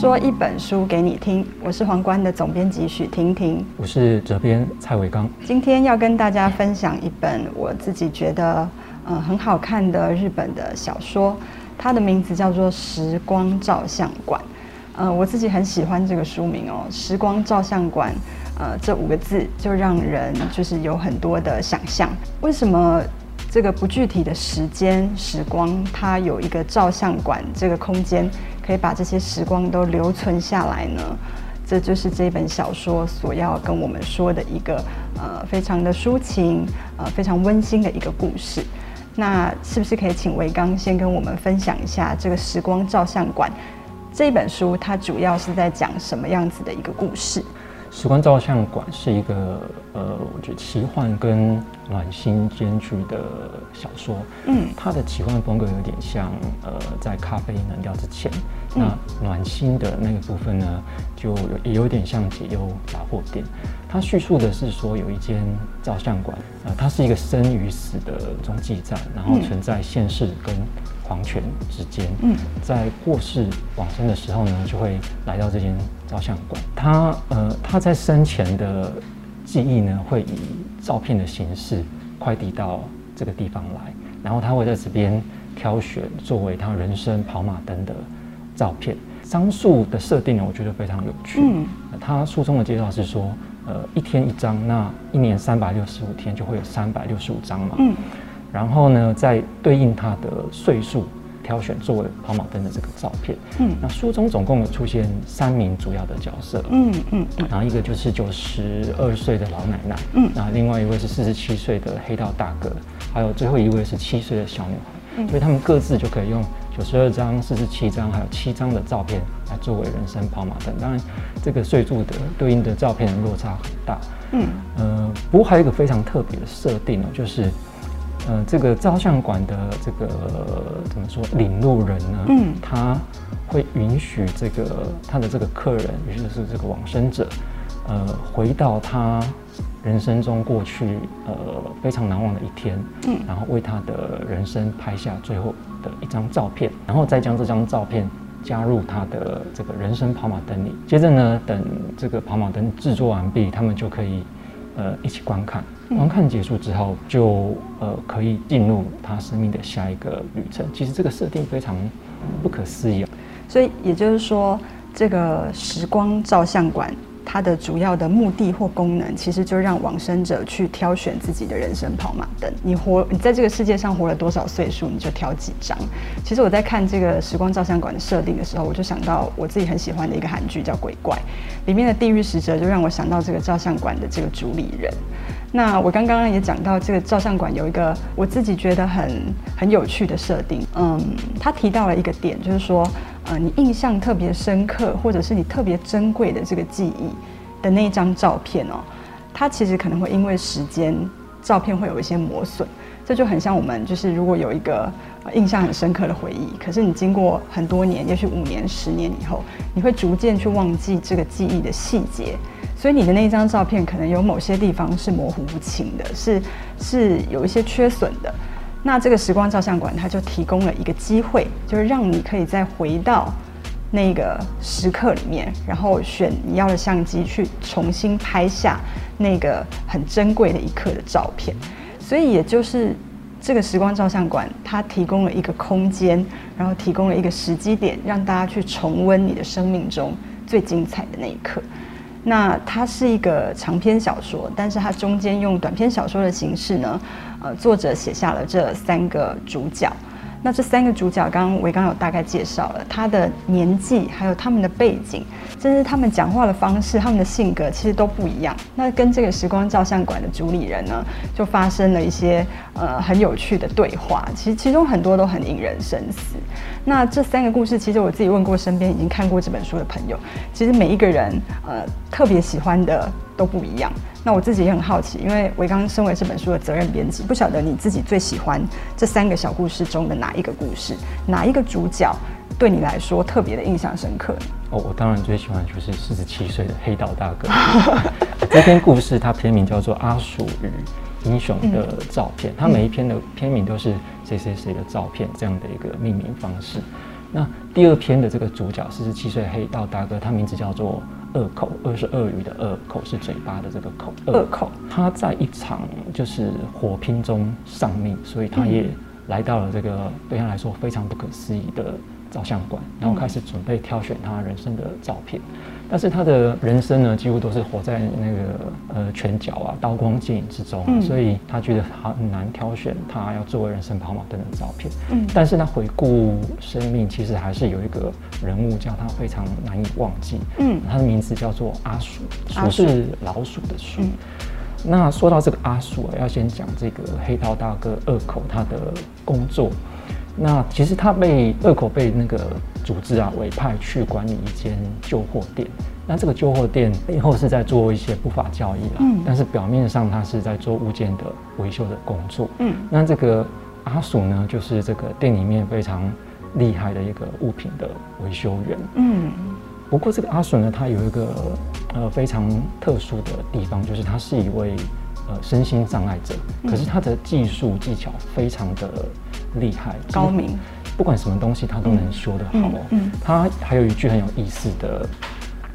说一本书给你听，我是皇冠的总编辑许婷婷，我是责编蔡伟刚。今天要跟大家分享一本我自己觉得呃很好看的日本的小说，它的名字叫做《时光照相馆》。呃，我自己很喜欢这个书名哦，《时光照相馆》。呃，这五个字就让人就是有很多的想象。为什么？这个不具体的时间时光，它有一个照相馆这个空间，可以把这些时光都留存下来呢。这就是这本小说所要跟我们说的一个呃非常的抒情呃非常温馨的一个故事。那是不是可以请维刚先跟我们分享一下这个时光照相馆这本书，它主要是在讲什么样子的一个故事？时光照相馆是一个呃，我觉得奇幻跟暖心兼具的小说。嗯，它的奇幻风格有点像呃，在咖啡冷掉之前。嗯、那暖心的那个部分呢，就有也有点像解忧杂货店。它叙述的是说，有一间照相馆，呃，它是一个生与死的中继站，然后存在现世跟黄泉之间。嗯，在过世往生的时候呢，就会来到这间照相馆。他呃，他在生前的记忆呢，会以照片的形式快递到这个地方来，然后他会在这边挑选作为他人生跑马灯的照片。张数的设定呢，我觉得非常有趣。嗯，他书中的介绍是说。呃，一天一张，那一年三百六十五天就会有三百六十五张嘛。嗯。然后呢，在对应他的岁数，挑选作为跑马灯的这个照片。嗯。那书中总共有出现三名主要的角色。嗯嗯。然后一个就是九十二岁的老奶奶。嗯。那另外一位是四十七岁的黑道大哥，还有最后一位是七岁的小女孩。嗯。所以他们各自就可以用。九十二张、四十七张，还有七张的照片来作为人生跑马灯。当然，这个岁数的对应的照片的落差很大。嗯，呃，不过还有一个非常特别的设定呢，就是，呃，这个照相馆的这个怎么说领路人呢？嗯，他会允许这个他的这个客人，也就是这个往生者，呃，回到他人生中过去呃非常难忘的一天。嗯，然后为他的人生拍下最后的一张照片，然后再将这张照片加入他的这个人生跑马灯里。接着呢，等这个跑马灯制作完毕，他们就可以呃一起观看。观看结束之后，就呃可以进入他生命的下一个旅程。其实这个设定非常不可思议！所以也就是说，这个时光照相馆。它的主要的目的或功能，其实就让往生者去挑选自己的人生跑马灯。你活，你在这个世界上活了多少岁数，你就挑几张。其实我在看这个时光照相馆的设定的时候，我就想到我自己很喜欢的一个韩剧叫《鬼怪》，里面的地狱使者就让我想到这个照相馆的这个主理人。那我刚刚也讲到这个照相馆有一个我自己觉得很很有趣的设定，嗯，他提到了一个点，就是说。呃，你印象特别深刻，或者是你特别珍贵的这个记忆的那一张照片哦，它其实可能会因为时间，照片会有一些磨损。这就很像我们，就是如果有一个印象很深刻的回忆，可是你经过很多年，也许五年、十年以后，你会逐渐去忘记这个记忆的细节，所以你的那一张照片可能有某些地方是模糊不清的，是是有一些缺损的。那这个时光照相馆，它就提供了一个机会，就是让你可以再回到那个时刻里面，然后选你要的相机去重新拍下那个很珍贵的一刻的照片。所以，也就是这个时光照相馆，它提供了一个空间，然后提供了一个时机点，让大家去重温你的生命中最精彩的那一刻。那它是一个长篇小说，但是它中间用短篇小说的形式呢，呃，作者写下了这三个主角。那这三个主角，刚刚维刚有大概介绍了他的年纪，还有他们的背景，甚至他们讲话的方式、他们的性格，其实都不一样。那跟这个时光照相馆的主理人呢，就发生了一些呃很有趣的对话。其实其中很多都很引人深思。那这三个故事，其实我自己问过身边已经看过这本书的朋友，其实每一个人呃特别喜欢的都不一样。那我自己也很好奇，因为维刚身为这本书的责任编辑，不晓得你自己最喜欢这三个小故事中的哪一个故事，哪一个主角对你来说特别的印象深刻？哦，我当然最喜欢就是四十七岁的黑道大哥。这篇故事它片名叫做《阿鼠与英雄的照片》，它每一篇的片名都是谁谁谁的照片这样的一个命名方式。那第二篇的这个主角四十七岁黑道大哥，他名字叫做鳄口，二是鳄鱼的鳄，口是嘴巴的这个口，鳄口。他在一场就是火拼中丧命，所以他也来到了这个对他来说非常不可思议的照相馆，然后开始准备挑选他人生的照片。但是他的人生呢，几乎都是活在那个呃拳脚啊、刀光剑影之中，嗯，所以他觉得他很难挑选他要作为人生跑马灯的照片。嗯，但是他回顾生命，其实还是有一个人物叫他非常难以忘记。嗯，他的名字叫做阿鼠，鼠是老鼠的鼠。嗯，那说到这个阿鼠啊，要先讲这个黑道大哥二口他的工作。那其实他被二口被那个组织啊委派去管理一间旧货店。那这个旧货店背后是在做一些不法交易啦。嗯。但是表面上他是在做物件的维修的工作。嗯。那这个阿鼠呢，就是这个店里面非常厉害的一个物品的维修员。嗯。不过这个阿鼠呢，他有一个呃非常特殊的地方，就是他是一位呃身心障碍者，可是他的技术技巧非常的。厉害高明，不管什么东西他都能修得好哦。嗯，他还有一句很有意思的，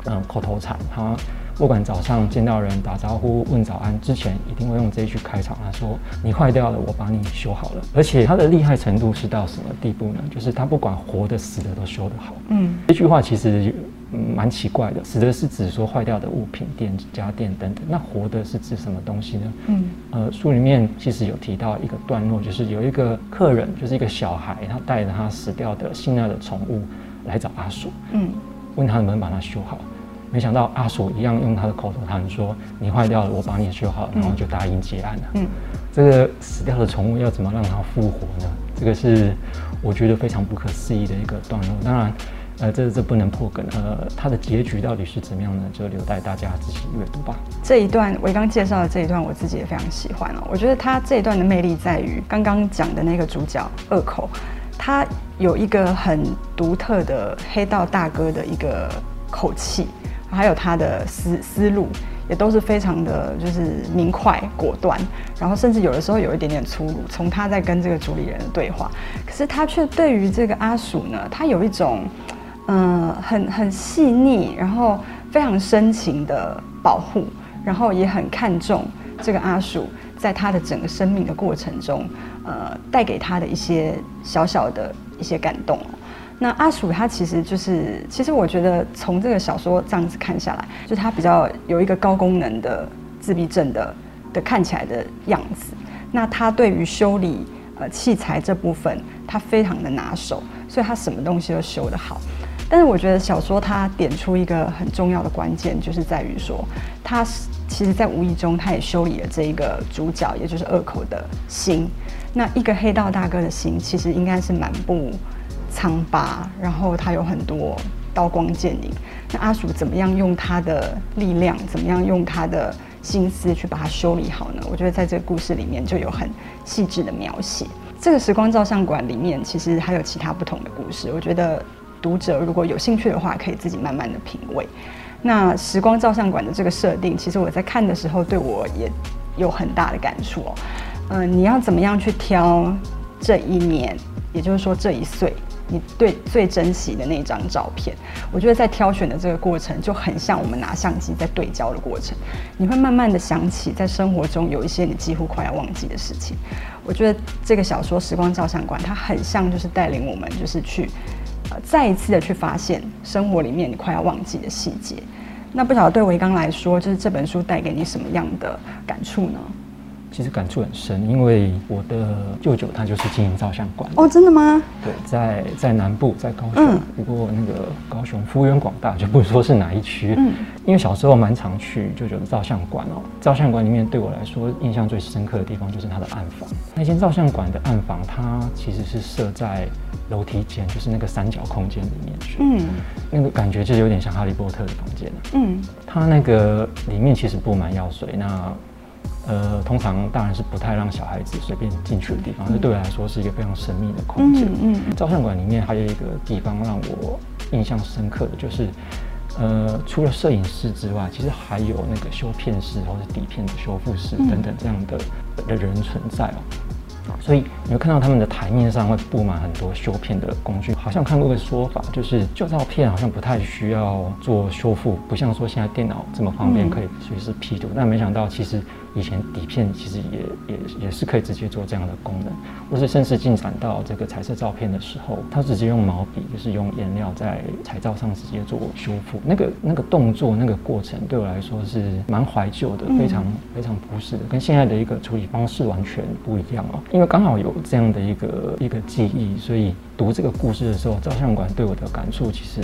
嗯，口头禅。他不管早上见到人打招呼问早安之前，一定会用这一句开场。他说：“你坏掉了，我把你修好了。”而且他的厉害程度是到什么地步呢？就是他不管活的死的都修得好。嗯，这句话其实。嗯，蛮奇怪的，死的是指说坏掉的物品、电家电等等。那活的是指什么东西呢？嗯，呃，书里面其实有提到一个段落，就是有一个客人，就是一个小孩，他带着他死掉的心爱的宠物来找阿鼠，嗯，问他能不能把它修好。没想到阿鼠一样用他的口头禅说：“你坏掉了，我把你修好。”然后就答应结案了。嗯，这个死掉的宠物要怎么让它复活呢？这个是我觉得非常不可思议的一个段落。当然。呃，这这不能破梗。呃，它的结局到底是怎么样呢？就留待大家自己阅读吧。这一段我刚介绍的这一段，我自己也非常喜欢哦。我觉得他这一段的魅力在于，刚刚讲的那个主角二口，他有一个很独特的黑道大哥的一个口气，还有他的思思路，也都是非常的就是明快果断，然后甚至有的时候有一点点粗鲁。从他在跟这个主理人的对话，可是他却对于这个阿鼠呢，他有一种。嗯，很很细腻，然后非常深情的保护，然后也很看重这个阿鼠在他的整个生命的过程中，呃，带给他的一些小小的一些感动。那阿鼠他其实就是，其实我觉得从这个小说这样子看下来，就他比较有一个高功能的自闭症的的看起来的样子。那他对于修理呃器材这部分，他非常的拿手，所以他什么东西都修得好。但是我觉得小说它点出一个很重要的关键，就是在于说，它其实，在无意中，它也修理了这一个主角，也就是二口的心。那一个黑道大哥的心，其实应该是满布疮疤，然后他有很多刀光剑影。那阿鼠怎么样用他的力量，怎么样用他的心思去把它修理好呢？我觉得在这个故事里面就有很细致的描写。这个时光照相馆里面，其实还有其他不同的故事，我觉得。读者如果有兴趣的话，可以自己慢慢的品味。那时光照相馆的这个设定，其实我在看的时候，对我也有很大的感触哦。嗯，你要怎么样去挑这一年，也就是说这一岁，你对最珍惜的那张照片？我觉得在挑选的这个过程，就很像我们拿相机在对焦的过程。你会慢慢的想起，在生活中有一些你几乎快要忘记的事情。我觉得这个小说《时光照相馆》，它很像就是带领我们，就是去。呃，再一次的去发现生活里面你快要忘记的细节，那不晓得对维刚来说，就是这本书带给你什么样的感触呢？其实感触很深，因为我的舅舅他就是经营照相馆哦，真的吗？对，在在南部，在高雄。嗯、不过那个高雄幅员广大，就不说是哪一区。嗯，因为小时候蛮常去舅舅的照相馆哦。照相馆里面对我来说印象最深刻的地方就是他的暗房。那间照相馆的暗房，它其实是设在楼梯间，就是那个三角空间里面去。嗯，那个感觉就有点像哈利波特的房间。嗯，它那个里面其实布满药水。那呃，通常当然是不太让小孩子随便进去的地方，这、嗯、对我来说是一个非常神秘的空间。嗯，嗯，照相馆里面还有一个地方让我印象深刻的就是，呃，除了摄影师之外，其实还有那个修片师或者底片的修复师等等这样的的人存在哦。所以你会看到他们的台面上会布满很多修片的工具。好像看过一个说法，就是旧照片好像不太需要做修复，不像说现在电脑这么方便可以随时 P 图。但没想到其实以前底片其实也也也是可以直接做这样的功能，或是甚至进展到这个彩色照片的时候，它直接用毛笔，就是用颜料在彩照上直接做修复。那个那个动作那个过程对我来说是蛮怀旧的，非常非常不适的，跟现在的一个处理方式完全不一样哦。因为刚好有这样的一个一个记忆，所以读这个故事的时候，照相馆对我的感触其实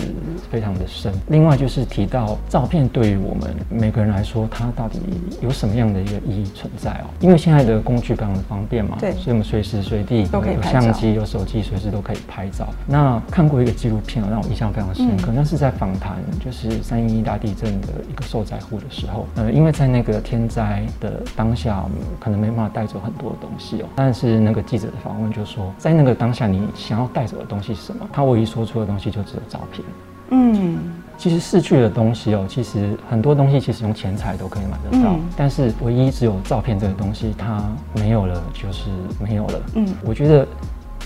非常的深。另外就是提到照片对于我们每个人来说，它到底有什么样的一个意义存在哦？因为现在的工具非常的方便嘛，对，所以我们随时随地都可以有相机、有手机，随时都可以拍照。那看过一个纪录片，让我印象非常深刻，嗯、那是在访谈就是三一一大地震的一个受灾户的时候，呃，因为在那个天灾的当下，我们可能没办法带走很多的东西哦，但是那个记者的访问就说，在那个当下，你想要带走的东西是什么？他唯一说出的东西就只有照片。嗯，其实逝去的东西哦，其实很多东西其实用钱财都可以买得到，嗯、但是唯一只有照片这个东西，它没有了就是没有了。嗯，我觉得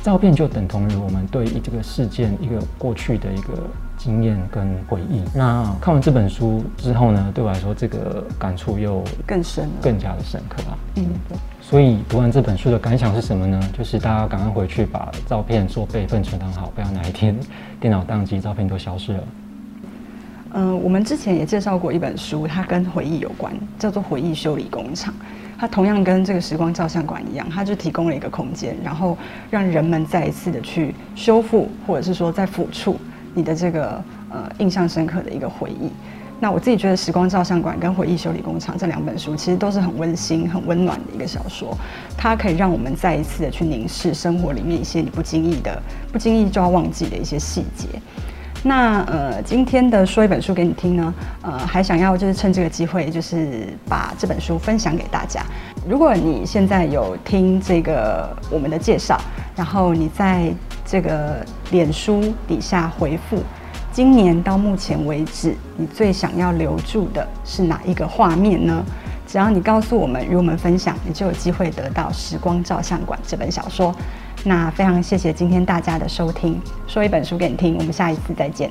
照片就等同于我们对于这个事件一个过去的一个经验跟回忆。那看完这本书之后呢，对我来说这个感触又更深，更加的深刻啊。嗯。所以读完这本书的感想是什么呢？就是大家赶快回去把照片做备份存档好，不要哪一天电脑宕机，照片都消失了。嗯、我们之前也介绍过一本书，它跟回忆有关，叫做《回忆修理工厂》。它同样跟这个时光照相馆一样，它就提供了一个空间，然后让人们再一次的去修复，或者是说再抚触你的这个呃印象深刻的一个回忆。那我自己觉得《时光照相馆》跟《回忆修理工厂》这两本书其实都是很温馨、很温暖的一个小说，它可以让我们再一次的去凝视生活里面一些你不经意的、不经意就要忘记的一些细节。那呃，今天的说一本书给你听呢，呃，还想要就是趁这个机会，就是把这本书分享给大家。如果你现在有听这个我们的介绍，然后你在这个脸书底下回复。今年到目前为止，你最想要留住的是哪一个画面呢？只要你告诉我们，与我们分享，你就有机会得到《时光照相馆》这本小说。那非常谢谢今天大家的收听，说一本书给你听，我们下一次再见。